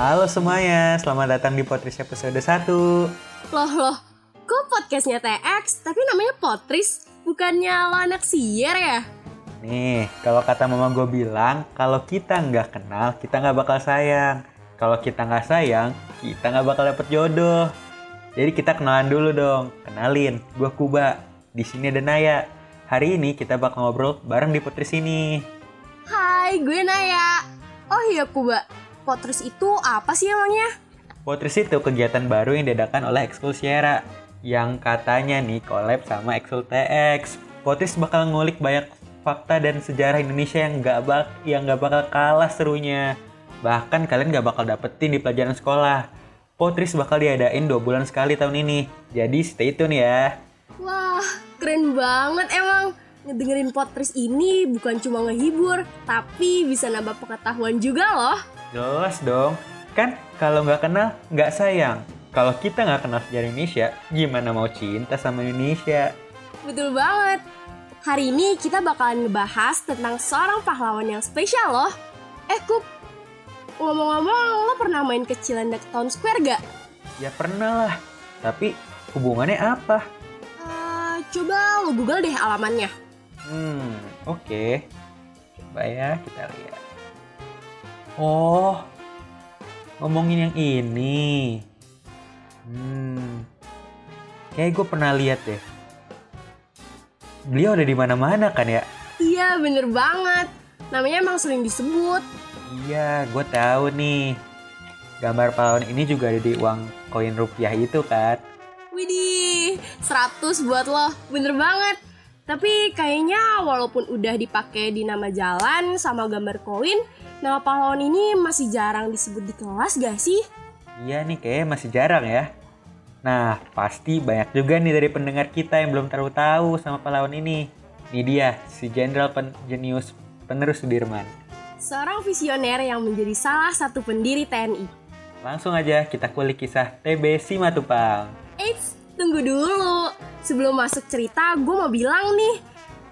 Halo semuanya, selamat datang di Potris episode 1 Loh loh, kok podcastnya TX tapi namanya Potris? Bukannya lo anak sier ya? Nih, kalau kata mama gue bilang, kalau kita nggak kenal, kita nggak bakal sayang. Kalau kita nggak sayang, kita nggak bakal dapet jodoh. Jadi kita kenalan dulu dong. Kenalin, gue Kuba. Di sini ada Naya. Hari ini kita bakal ngobrol bareng di Potris ini. Hai, gue Naya. Oh iya Kuba, Potris itu apa sih emangnya? Potris itu kegiatan baru yang diadakan oleh Ekskul Sierra yang katanya nih collab sama Ekskul TX. Potris bakal ngulik banyak fakta dan sejarah Indonesia yang nggak bak yang nggak bakal kalah serunya. Bahkan kalian nggak bakal dapetin di pelajaran sekolah. Potris bakal diadain dua bulan sekali tahun ini. Jadi stay tune ya. Wah, keren banget emang. Ngedengerin Potris ini bukan cuma ngehibur, tapi bisa nambah pengetahuan juga loh. Jelas dong. Kan kalau nggak kenal nggak sayang. Kalau kita nggak kenal sejarah Indonesia, gimana mau cinta sama Indonesia? Betul banget. Hari ini kita bakalan ngebahas tentang seorang pahlawan yang spesial loh. Eh Kup, ngomong-ngomong lo pernah main ke Cilandak Town Square gak? Ya pernah lah. Tapi hubungannya apa? Uh, coba lo google deh alamannya. Hmm, oke. Coba ya kita lihat. Oh, ngomongin yang ini. Hmm, kayak gue pernah lihat deh. Beliau ada di mana-mana kan ya? Iya bener banget. Namanya emang sering disebut. Iya, gue tahu nih. Gambar pahlawan ini juga ada di uang koin rupiah itu kan? Widih, 100 buat lo. Bener banget. Tapi kayaknya walaupun udah dipakai di nama jalan sama gambar koin, nama pahlawan ini masih jarang disebut di kelas gak sih? Iya nih kayaknya masih jarang ya. Nah, pasti banyak juga nih dari pendengar kita yang belum terlalu tahu sama pahlawan ini. Ini dia, si Jenderal Pen Jenius Penerus Sudirman. Seorang visioner yang menjadi salah satu pendiri TNI. Langsung aja kita kulik kisah TB Simatupang. Eits, tunggu dulu. Sebelum masuk cerita, gue mau bilang nih.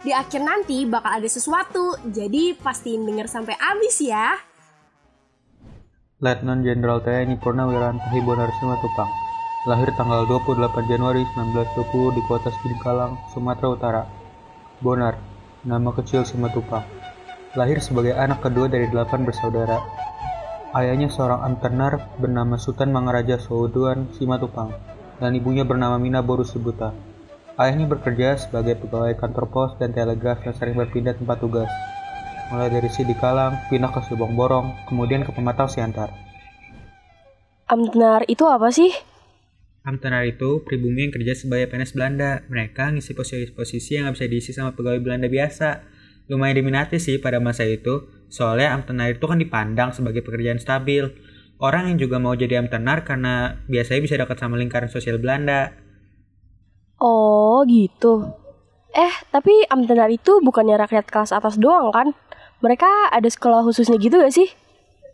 Di akhir nanti bakal ada sesuatu, jadi pastiin denger sampai habis ya. Letnan Jenderal TNI Purnawiranto Hibonar Simatupang lahir tanggal 28 Januari 1920 di kota Sidikalang, Sumatera Utara. Bonar, nama kecil Simatupang. Lahir sebagai anak kedua dari delapan bersaudara. Ayahnya seorang antenar bernama Sultan Mangaraja Souduan Simatupang dan ibunya bernama Mina Boru Sibuta. Ayahnya bekerja sebagai pegawai kantor pos dan telegraf yang sering berpindah tempat tugas, mulai dari Sidikalang, pindah ke Subang Borong, kemudian ke Pematang Siantar. Amtenar itu apa sih? Amtenar itu pribumi yang kerja sebagai PNS Belanda. Mereka ngisi posisi-posisi yang nggak bisa diisi sama pegawai Belanda biasa. Lumayan diminati sih pada masa itu, soalnya Amtenar itu kan dipandang sebagai pekerjaan stabil. Orang yang juga mau jadi Amtenar karena biasanya bisa dekat sama lingkaran sosial Belanda. Oh gitu. Eh, tapi Amtenar itu bukannya rakyat kelas atas doang kan? Mereka ada sekolah khususnya gitu gak sih?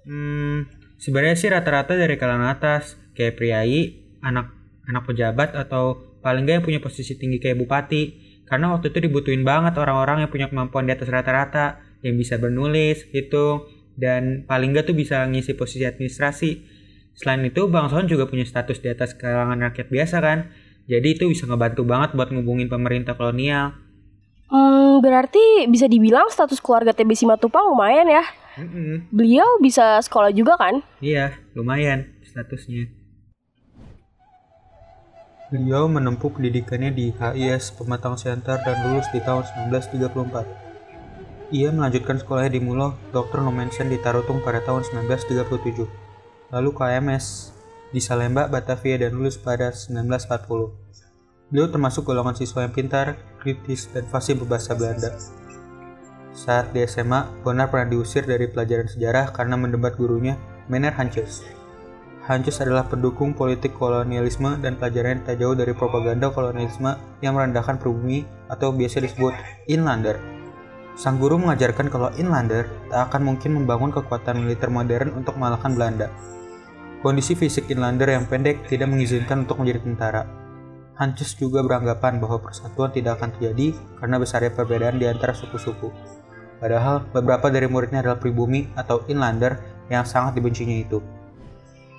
Hmm, sebenarnya sih rata-rata dari kalangan atas, kayak priai, anak anak pejabat atau paling nggak yang punya posisi tinggi kayak bupati karena waktu itu dibutuhin banget orang-orang yang punya kemampuan di atas rata-rata yang bisa bernulis, hitung, dan paling nggak tuh bisa ngisi posisi administrasi. Selain itu, bangsawan juga punya status di atas kalangan rakyat biasa kan, jadi itu bisa ngebantu banget buat ngubungin pemerintah kolonial. Hmm, berarti bisa dibilang status keluarga TB Simatupang lumayan ya. Mm -mm. Beliau bisa sekolah juga kan? Iya, lumayan statusnya. Beliau menempuh pendidikannya di HIS Pematang Siantar dan lulus di tahun 1934. Ia melanjutkan sekolahnya di Mulo Dr. Nomensen di Tarutung pada tahun 1937. Lalu KMS di Salemba, Batavia dan lulus pada 1940. Beliau termasuk golongan siswa yang pintar, kritis, dan fasih berbahasa Belanda. Saat di SMA, Bonar pernah diusir dari pelajaran sejarah karena mendebat gurunya, Mener Hancus. Hancus adalah pendukung politik kolonialisme dan pelajaran tak jauh dari propaganda kolonialisme yang merendahkan pribumi atau biasa disebut inlander. Sang guru mengajarkan kalau inlander tak akan mungkin membangun kekuatan militer modern untuk mengalahkan Belanda. Kondisi fisik inlander yang pendek tidak mengizinkan untuk menjadi tentara. Hancus juga beranggapan bahwa persatuan tidak akan terjadi karena besarnya perbedaan di antara suku-suku. Padahal beberapa dari muridnya adalah pribumi atau inlander yang sangat dibencinya itu.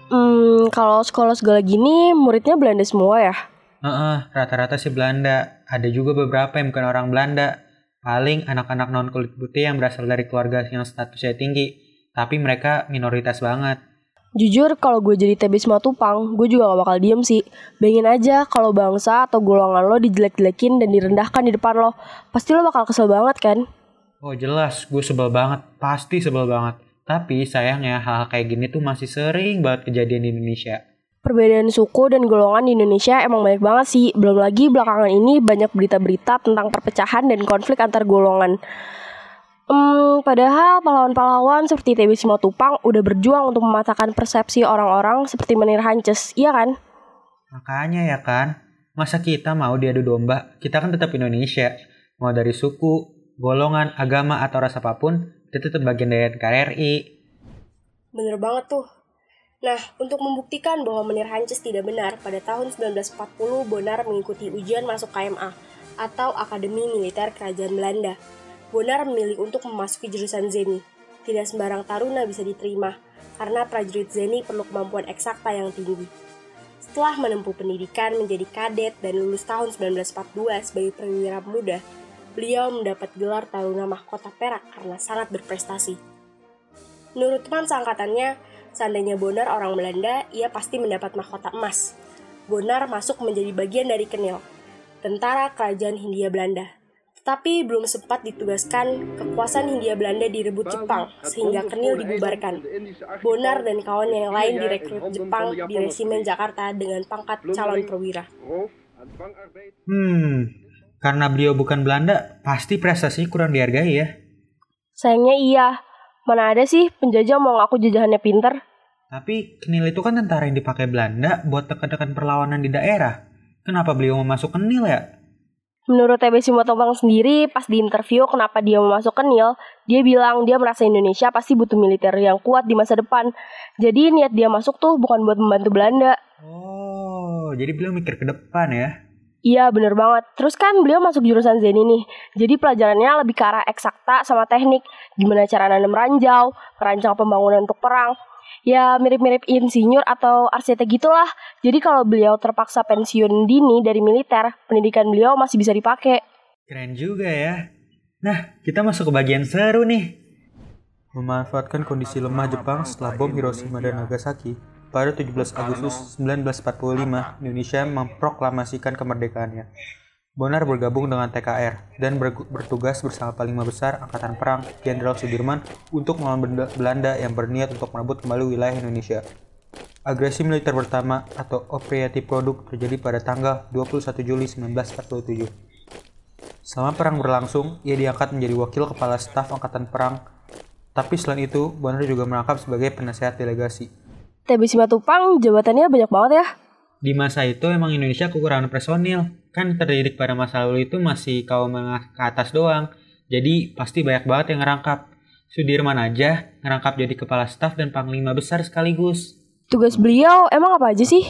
Hmm, kalau sekolah-sekolah gini muridnya Belanda semua ya? Heeh, rata-rata sih Belanda. Ada juga beberapa yang bukan orang Belanda. Paling anak-anak non kulit putih yang berasal dari keluarga yang statusnya tinggi. Tapi mereka minoritas banget. Jujur kalau gue jadi TB Simatupang, gue juga gak bakal diem sih. Bayangin aja kalau bangsa atau golongan lo dijelek-jelekin dan direndahkan di depan lo. Pasti lo bakal kesel banget kan? Oh jelas, gue sebel banget. Pasti sebel banget. Tapi sayangnya hal-hal kayak gini tuh masih sering banget kejadian di Indonesia. Perbedaan suku dan golongan di Indonesia emang banyak banget sih. Belum lagi belakangan ini banyak berita-berita tentang perpecahan dan konflik antar golongan. Hmm, padahal pahlawan-pahlawan seperti TB Simatupang udah berjuang untuk mematahkan persepsi orang-orang seperti Menir Hances, iya kan? Makanya ya kan, masa kita mau diadu domba? Kita kan tetap Indonesia. Mau dari suku, golongan, agama, atau ras apa pun, kita tetap bagian dari NKRI. Bener banget tuh. Nah, untuk membuktikan bahwa Menir Hances tidak benar, pada tahun 1940 Bonar mengikuti ujian masuk KMA atau Akademi Militer Kerajaan Belanda. Bonar memilih untuk memasuki jurusan Zeni. Tidak sembarang taruna bisa diterima, karena prajurit Zeni perlu kemampuan eksakta yang tinggi. Setelah menempuh pendidikan menjadi kadet dan lulus tahun 1942 sebagai perwira muda, beliau mendapat gelar Taruna Mahkota Perak karena sangat berprestasi. Menurut teman seangkatannya, seandainya Bonar orang Belanda, ia pasti mendapat mahkota emas. Bonar masuk menjadi bagian dari Kenil, tentara kerajaan Hindia Belanda. Tapi belum sempat ditugaskan, kekuasaan Hindia Belanda direbut Jepang, sehingga Kenil dibubarkan. Bonar dan kawannya yang lain direkrut Jepang di resimen Jakarta dengan pangkat calon perwira. Hmm, karena beliau bukan Belanda, pasti prestasinya kurang dihargai ya. Sayangnya iya, mana ada sih penjajah mau ngaku jajahannya pinter? Tapi Kenil itu kan tentara yang dipakai Belanda buat tekan-tekan perlawanan di daerah. Kenapa beliau mau masuk Kenil ya? Menurut TB Simatupang sendiri, pas di interview kenapa dia mau masuk ke NIL, dia bilang dia merasa Indonesia pasti butuh militer yang kuat di masa depan. Jadi niat dia masuk tuh bukan buat membantu Belanda. Oh, jadi beliau mikir ke depan ya? Iya bener banget. Terus kan beliau masuk jurusan Zeni nih. Jadi pelajarannya lebih ke arah eksakta sama teknik. Gimana cara nanam ranjau, merancang pembangunan untuk perang ya mirip-mirip insinyur atau arsitek gitulah. Jadi kalau beliau terpaksa pensiun dini dari militer, pendidikan beliau masih bisa dipakai. Keren juga ya. Nah, kita masuk ke bagian seru nih. Memanfaatkan kondisi lemah Jepang setelah bom Hiroshima dan Nagasaki, pada 17 Agustus 1945, Indonesia memproklamasikan kemerdekaannya. Bonar bergabung dengan TKR dan bertugas bersama Panglima Besar Angkatan Perang Jenderal Sudirman untuk melawan Belanda yang berniat untuk merebut kembali wilayah Indonesia. Agresi militer pertama atau Operasi Produk terjadi pada tanggal 21 Juli 1947. Selama perang berlangsung, ia diangkat menjadi wakil kepala staf Angkatan Perang. Tapi selain itu, Bonar juga merangkap sebagai penasehat delegasi. TB Simatupang jabatannya banyak banget ya. Di masa itu emang Indonesia kekurangan personil kan terdidik pada masa lalu itu masih kaum menengah ke atas doang. Jadi pasti banyak banget yang ngerangkap. Sudirman aja ngerangkap jadi kepala staf dan panglima besar sekaligus. Tugas beliau emang apa aja sih?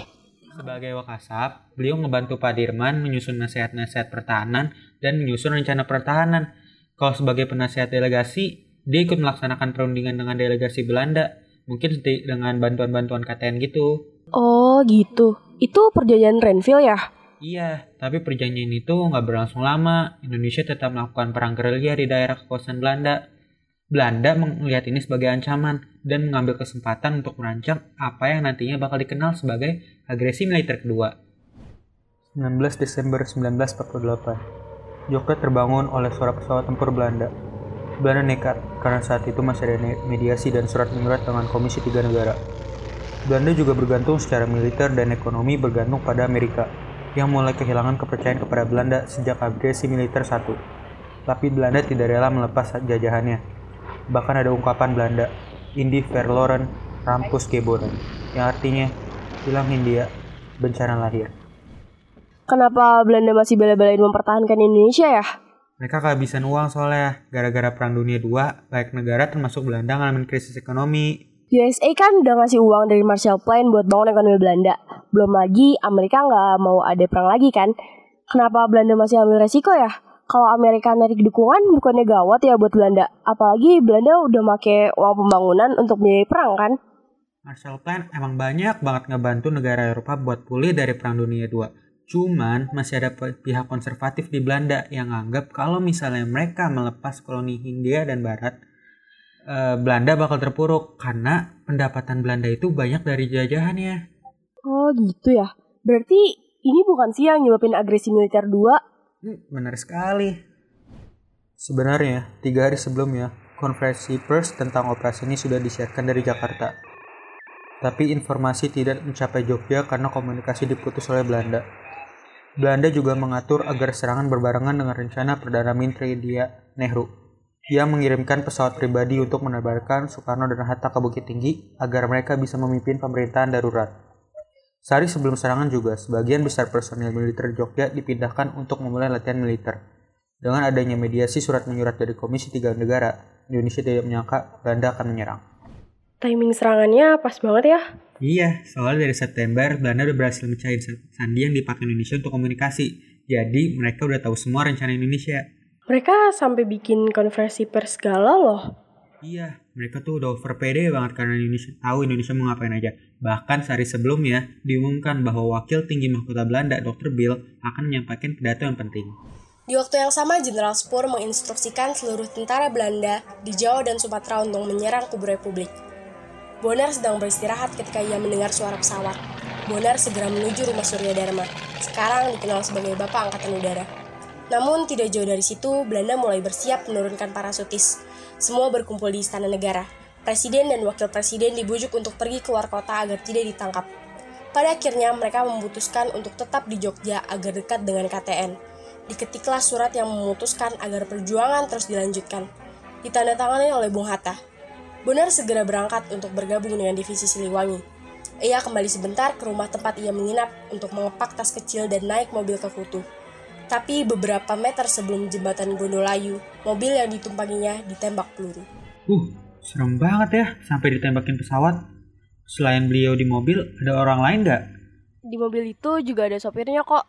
Sebagai Wakasap, beliau ngebantu Pak Dirman menyusun nasihat-nasihat pertahanan dan menyusun rencana pertahanan. Kalau sebagai penasihat delegasi, dia ikut melaksanakan perundingan dengan delegasi Belanda. Mungkin dengan bantuan-bantuan KTN gitu. Oh gitu. Itu perjanjian Renville ya? Iya, tapi perjanjian itu nggak berlangsung lama. Indonesia tetap melakukan perang gerilya di daerah kekuasaan Belanda. Belanda melihat ini sebagai ancaman dan mengambil kesempatan untuk merancang apa yang nantinya bakal dikenal sebagai agresi militer kedua. 19 Desember 1948, Jogja terbangun oleh suara pesawat tempur Belanda. Belanda nekat karena saat itu masih ada mediasi dan surat menyurat dengan Komisi Tiga Negara. Belanda juga bergantung secara militer dan ekonomi bergantung pada Amerika yang mulai kehilangan kepercayaan kepada Belanda sejak agresi militer satu. Tapi Belanda tidak rela melepas jajahannya. Bahkan ada ungkapan Belanda, Indi verloren, rampus geboren, yang artinya hilang India, bencana lahir. Kenapa Belanda masih bela-belain mempertahankan Indonesia ya? Mereka kehabisan uang soalnya. Gara-gara Perang Dunia II, baik negara termasuk Belanda ngalamin krisis ekonomi. USA kan udah ngasih uang dari Marshall Plan buat bangun ekonomi Belanda. Belum lagi Amerika nggak mau ada perang lagi kan. Kenapa Belanda masih ambil resiko ya? Kalau Amerika narik dukungan bukannya gawat ya buat Belanda. Apalagi Belanda udah make uang pembangunan untuk biaya perang kan. Marshall Plan emang banyak banget ngebantu negara Eropa buat pulih dari Perang Dunia II. Cuman masih ada pihak konservatif di Belanda yang anggap kalau misalnya mereka melepas koloni Hindia dan Barat, eh, Belanda bakal terpuruk karena pendapatan Belanda itu banyak dari jajahannya. Oh gitu ya. Berarti ini bukan sih yang nyebabin agresi militer 2? Hmm, benar sekali. Sebenarnya, tiga hari sebelumnya, konferensi pers tentang operasi ini sudah disiarkan dari Jakarta. Tapi informasi tidak mencapai Jogja karena komunikasi diputus oleh Belanda. Belanda juga mengatur agar serangan berbarengan dengan rencana Perdana Menteri India Nehru. Ia mengirimkan pesawat pribadi untuk menebarkan Soekarno dan Hatta ke Bukit Tinggi agar mereka bisa memimpin pemerintahan darurat. Sehari sebelum serangan juga, sebagian besar personil militer Jogja dipindahkan untuk memulai latihan militer. Dengan adanya mediasi surat menyurat dari Komisi Tiga Negara, Indonesia tidak menyangka Belanda akan menyerang. Timing serangannya pas banget ya. Iya, soalnya dari September Belanda udah berhasil mecahin sandi yang dipakai Indonesia untuk komunikasi. Jadi mereka udah tahu semua rencana Indonesia. Mereka sampai bikin konferensi pers segala loh. Iya, mereka tuh udah over pede banget karena Indonesia tahu Indonesia mau ngapain aja. Bahkan sehari sebelumnya diumumkan bahwa Wakil Tinggi Mahkota Belanda Dr. Bill akan menyampaikan pidato yang penting. Di waktu yang sama, Jenderal Spoor menginstruksikan seluruh tentara Belanda di Jawa dan Sumatera untuk menyerang kubu Republik. Bonar sedang beristirahat ketika ia mendengar suara pesawat. Bonar segera menuju rumah Surya Dharma, sekarang dikenal sebagai Bapak Angkatan Udara. Namun tidak jauh dari situ, Belanda mulai bersiap menurunkan parasutis. Semua berkumpul di Istana Negara. Presiden dan Wakil Presiden dibujuk untuk pergi keluar kota agar tidak ditangkap. Pada akhirnya mereka memutuskan untuk tetap di Jogja agar dekat dengan KTN. Diketiklah surat yang memutuskan agar perjuangan terus dilanjutkan. Ditandatangani oleh Bung Hatta. Bonar segera berangkat untuk bergabung dengan divisi Siliwangi. Ia kembali sebentar ke rumah tempat ia menginap untuk mengepak tas kecil dan naik mobil ke Kutu. Tapi beberapa meter sebelum jembatan Gondolayu, mobil yang ditumpanginya ditembak peluru. Uh, serem banget ya sampai ditembakin pesawat. Selain beliau di mobil, ada orang lain nggak? Di mobil itu juga ada sopirnya kok.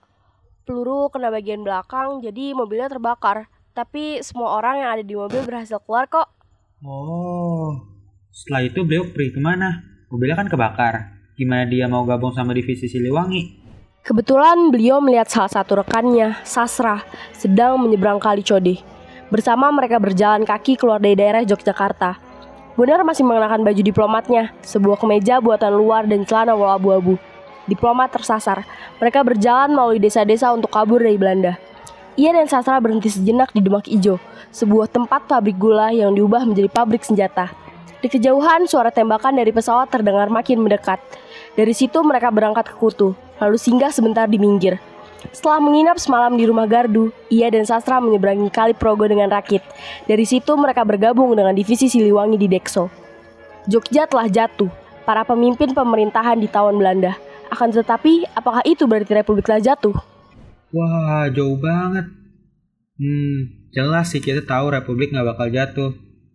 Peluru kena bagian belakang, jadi mobilnya terbakar. Tapi semua orang yang ada di mobil berhasil keluar kok. Oh, setelah itu beliau pergi ke mana? Mobilnya kan kebakar. Gimana dia mau gabung sama divisi Siliwangi? Kebetulan beliau melihat salah satu rekannya, Sasra, sedang menyeberang kali Code. Bersama mereka berjalan kaki keluar dari daerah Yogyakarta. Bonar masih mengenakan baju diplomatnya, sebuah kemeja buatan luar dan celana wol abu-abu. Diplomat tersasar. Mereka berjalan melalui desa-desa untuk kabur dari Belanda. Ia dan Sastra berhenti sejenak di Demak Ijo, sebuah tempat pabrik gula yang diubah menjadi pabrik senjata. Di kejauhan, suara tembakan dari pesawat terdengar makin mendekat. Dari situ mereka berangkat ke Kutu, lalu singgah sebentar di Minggir. Setelah menginap semalam di rumah Gardu, ia dan Sastra menyeberangi Kali Progo dengan rakit. Dari situ mereka bergabung dengan divisi Siliwangi di Dekso. Jogja telah jatuh, para pemimpin pemerintahan di tahun Belanda. Akan tetapi, apakah itu berarti Republik telah jatuh? Wah, jauh banget. Hmm, jelas sih kita tahu Republik nggak bakal jatuh.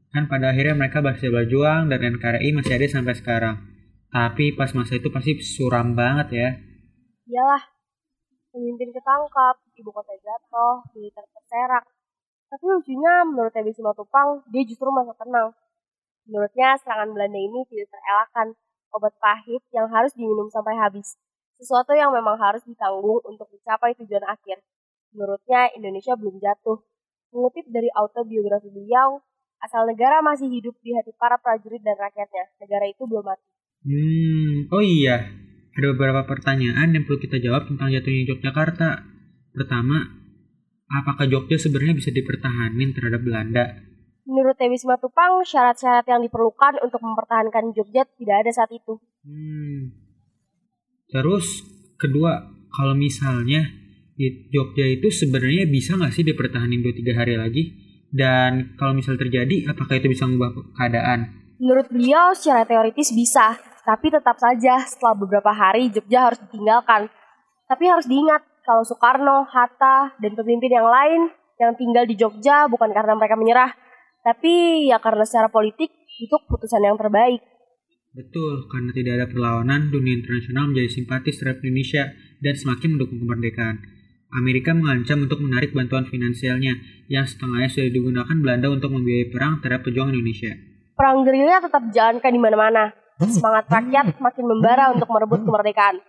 Kan pada akhirnya mereka masih berjuang dan NKRI masih ada sampai sekarang. Tapi pas masa itu pasti suram banget ya. Iyalah, pemimpin ketangkap, ibu kota jatuh, militer terserak. Tapi lucunya menurut TB Simatupang, dia justru masa tenang. Menurutnya serangan Belanda ini tidak terelakkan, obat pahit yang harus diminum sampai habis sesuatu yang memang harus ditanggung untuk mencapai tujuan akhir. Menurutnya, Indonesia belum jatuh. Mengutip dari autobiografi beliau, asal negara masih hidup di hati para prajurit dan rakyatnya. Negara itu belum mati. Hmm, oh iya. Ada beberapa pertanyaan yang perlu kita jawab tentang jatuhnya Yogyakarta. Pertama, apakah Jogja sebenarnya bisa dipertahankan terhadap Belanda? Menurut Tewi Simatupang, syarat-syarat yang diperlukan untuk mempertahankan Jogja tidak ada saat itu. Hmm, Terus kedua, kalau misalnya di Jogja itu sebenarnya bisa nggak sih dipertahankan 2-3 hari lagi? Dan kalau misal terjadi, apakah itu bisa mengubah keadaan? Menurut beliau secara teoritis bisa, tapi tetap saja setelah beberapa hari Jogja harus ditinggalkan. Tapi harus diingat, kalau Soekarno, Hatta, dan pemimpin yang lain yang tinggal di Jogja bukan karena mereka menyerah, tapi ya karena secara politik itu keputusan yang terbaik. Betul, karena tidak ada perlawanan, dunia internasional menjadi simpatis terhadap Indonesia dan semakin mendukung kemerdekaan. Amerika mengancam untuk menarik bantuan finansialnya yang setengahnya sudah digunakan Belanda untuk membiayai perang terhadap pejuang Indonesia. Perang gerilya tetap dijalankan di mana-mana. semangat rakyat makin membara untuk merebut kemerdekaan.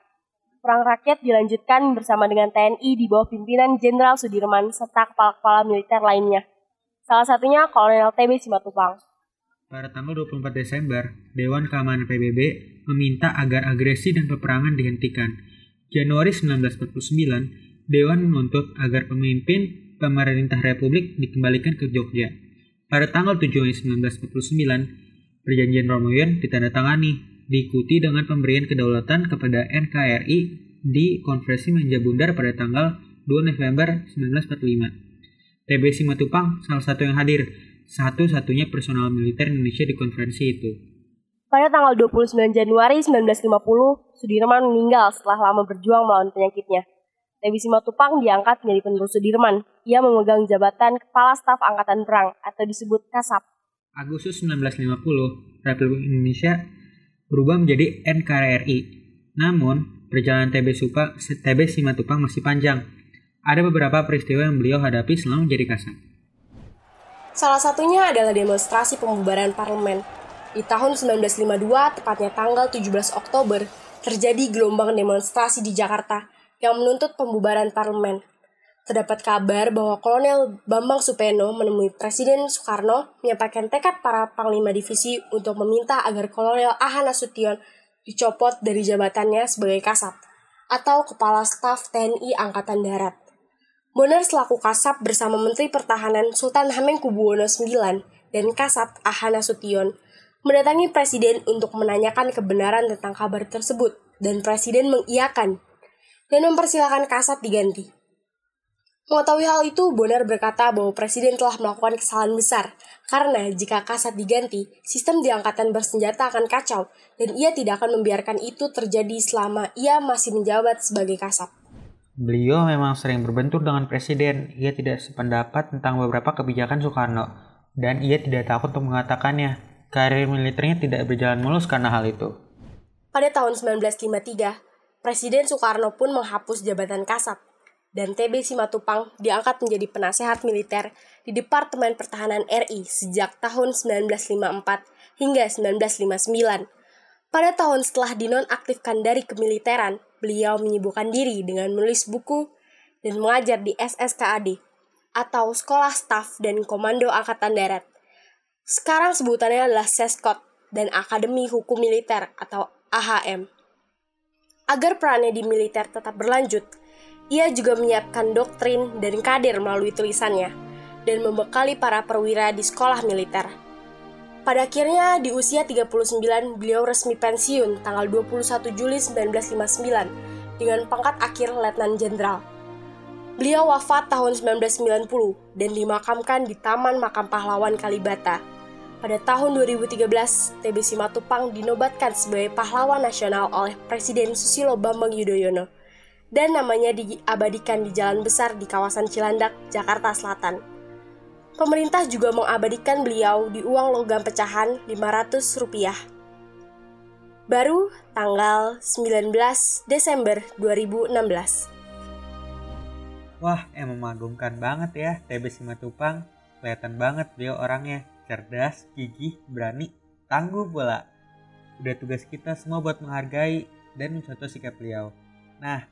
Perang rakyat dilanjutkan bersama dengan TNI di bawah pimpinan Jenderal Sudirman serta kepala-kepala militer lainnya. Salah satunya Kolonel TB Simatupang. Pada tanggal 24 Desember, Dewan Keamanan PBB meminta agar agresi dan peperangan dihentikan. Januari 1949, Dewan menuntut agar pemimpin pemerintah Republik dikembalikan ke Jogja. Pada tanggal 7 Mei 1949, Perjanjian Romoyen ditandatangani diikuti dengan pemberian kedaulatan kepada NKRI di Konferensi Meja Bundar pada tanggal 2 November 1945. TB Simatupang salah satu yang hadir, satu-satunya personal militer Indonesia di konferensi itu. Pada tanggal 29 Januari 1950, Sudirman meninggal setelah lama berjuang melawan penyakitnya. TB Simatupang diangkat menjadi penerus Sudirman. Ia memegang jabatan Kepala Staf Angkatan Perang atau disebut Kasap. Agustus 1950, Republik Indonesia berubah menjadi NKRI. Namun, perjalanan TB, Supa, TB Simatupang masih panjang. Ada beberapa peristiwa yang beliau hadapi selama menjadi kasat. Salah satunya adalah demonstrasi pembubaran parlemen. Di tahun 1952, tepatnya tanggal 17 Oktober, terjadi gelombang demonstrasi di Jakarta yang menuntut pembubaran parlemen. Terdapat kabar bahwa Kolonel Bambang Supeno menemui Presiden Soekarno menyampaikan tekad para Panglima Divisi untuk meminta agar Kolonel Aha Nasution dicopot dari jabatannya sebagai Kasat atau Kepala Staf TNI Angkatan Darat. Bonar selaku Kasat bersama Menteri Pertahanan Sultan Hamengkubuwono IX dan Kasat Aha Nasution mendatangi Presiden untuk menanyakan kebenaran tentang kabar tersebut dan Presiden mengiyakan dan mempersilahkan Kasat diganti. Mengetahui hal itu, Bonar berkata bahwa Presiden telah melakukan kesalahan besar, karena jika Kasat diganti, sistem di angkatan bersenjata akan kacau, dan ia tidak akan membiarkan itu terjadi selama ia masih menjabat sebagai Kasat. Beliau memang sering berbentur dengan Presiden, ia tidak sependapat tentang beberapa kebijakan Soekarno, dan ia tidak takut untuk mengatakannya. Karir militernya tidak berjalan mulus karena hal itu. Pada tahun 1953, Presiden Soekarno pun menghapus jabatan Kasat, dan TB Simatupang diangkat menjadi penasehat militer di Departemen Pertahanan RI sejak tahun 1954 hingga 1959. Pada tahun setelah dinonaktifkan dari kemiliteran, beliau menyibukkan diri dengan menulis buku dan mengajar di SSKAD atau Sekolah Staf dan Komando Angkatan Darat. Sekarang sebutannya adalah Seskot dan Akademi Hukum Militer atau AHM. Agar perannya di militer tetap berlanjut, ia juga menyiapkan doktrin dan kader melalui tulisannya, dan membekali para perwira di sekolah militer. Pada akhirnya, di usia 39, beliau resmi pensiun tanggal 21 Juli 1959 dengan pangkat akhir Letnan Jenderal. Beliau wafat tahun 1990 dan dimakamkan di Taman Makam Pahlawan Kalibata. Pada tahun 2013, TB Simatupang dinobatkan sebagai pahlawan nasional oleh Presiden Susilo Bambang Yudhoyono dan namanya diabadikan di jalan besar di kawasan Cilandak, Jakarta Selatan. Pemerintah juga mengabadikan beliau di uang logam pecahan 500 rupiah. Baru tanggal 19 Desember 2016. Wah, emang mengagumkan banget ya TB Simatupang. Kelihatan banget beliau orangnya cerdas, gigih, berani, tangguh pula. Udah tugas kita semua buat menghargai dan mencontoh sikap beliau. Nah,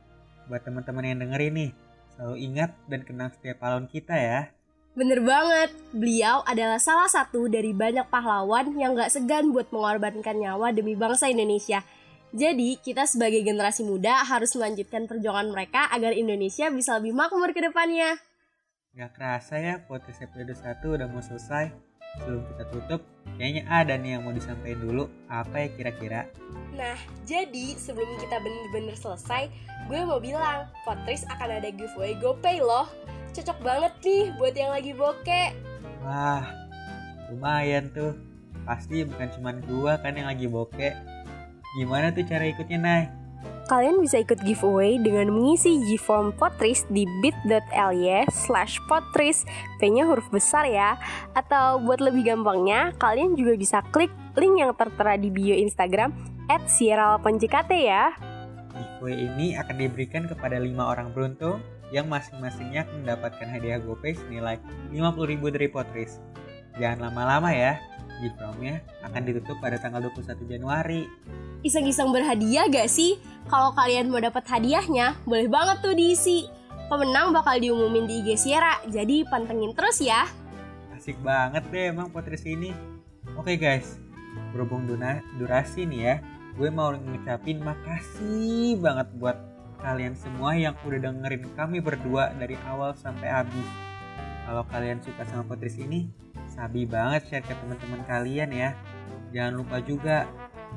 buat teman-teman yang dengerin nih, selalu ingat dan kenang setiap pahlawan kita ya. Bener banget, beliau adalah salah satu dari banyak pahlawan yang gak segan buat mengorbankan nyawa demi bangsa Indonesia. Jadi, kita sebagai generasi muda harus melanjutkan perjuangan mereka agar Indonesia bisa lebih makmur ke depannya. Gak kerasa ya, podcast episode 1 udah mau selesai. Sebelum kita tutup, kayaknya ada nih yang mau disampaikan dulu. Apa ya kira-kira? Nah, jadi sebelum kita bener-bener selesai, gue mau bilang, Potris akan ada giveaway GoPay loh. Cocok banget nih buat yang lagi bokeh. Wah, lumayan tuh. Pasti bukan cuma gue kan yang lagi bokeh. Gimana tuh cara ikutnya, Nay? Kalian bisa ikut giveaway dengan mengisi G-Form Potris di bit.ly slash potris, P-nya huruf besar ya. Atau buat lebih gampangnya, kalian juga bisa klik link yang tertera di bio Instagram at ya. Giveaway ini akan diberikan kepada lima orang beruntung yang masing-masingnya mendapatkan hadiah GoPay senilai 50.000 dari Potris. Jangan lama-lama ya, Giveaway akan ditutup pada tanggal 21 Januari. Iseng-iseng berhadiah gak sih? Kalau kalian mau dapat hadiahnya, boleh banget tuh diisi. Pemenang bakal diumumin di IG Sierra, jadi pantengin terus ya. Asik banget deh emang podcast ini. Oke guys, berhubung durasi nih ya, gue mau ngucapin makasih banget buat kalian semua yang udah dengerin kami berdua dari awal sampai habis. Kalau kalian suka sama podcast ini, sabi banget share ke teman-teman kalian ya. Jangan lupa juga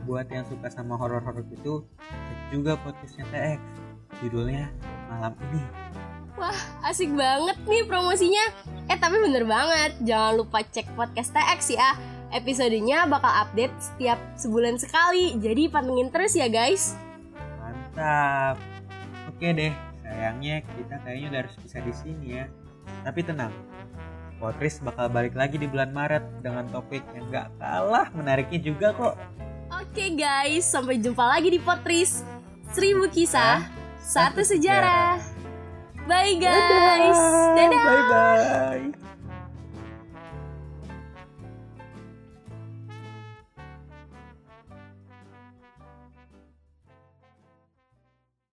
buat yang suka sama horor-horor gitu, cek juga podcastnya TX. Judulnya Malam Ini. Wah, asik banget nih promosinya. Eh, tapi bener banget. Jangan lupa cek podcast TX ya. Episodenya bakal update setiap sebulan sekali. Jadi pantengin terus ya, guys. Mantap. Oke deh, sayangnya kita kayaknya udah harus bisa di sini ya. Tapi tenang, Potris bakal balik lagi di bulan Maret dengan topik yang gak kalah menariknya juga kok. Oke guys, sampai jumpa lagi di Potris. Seribu kisah, satu sejarah. Bye guys. Dadah. Bye bye.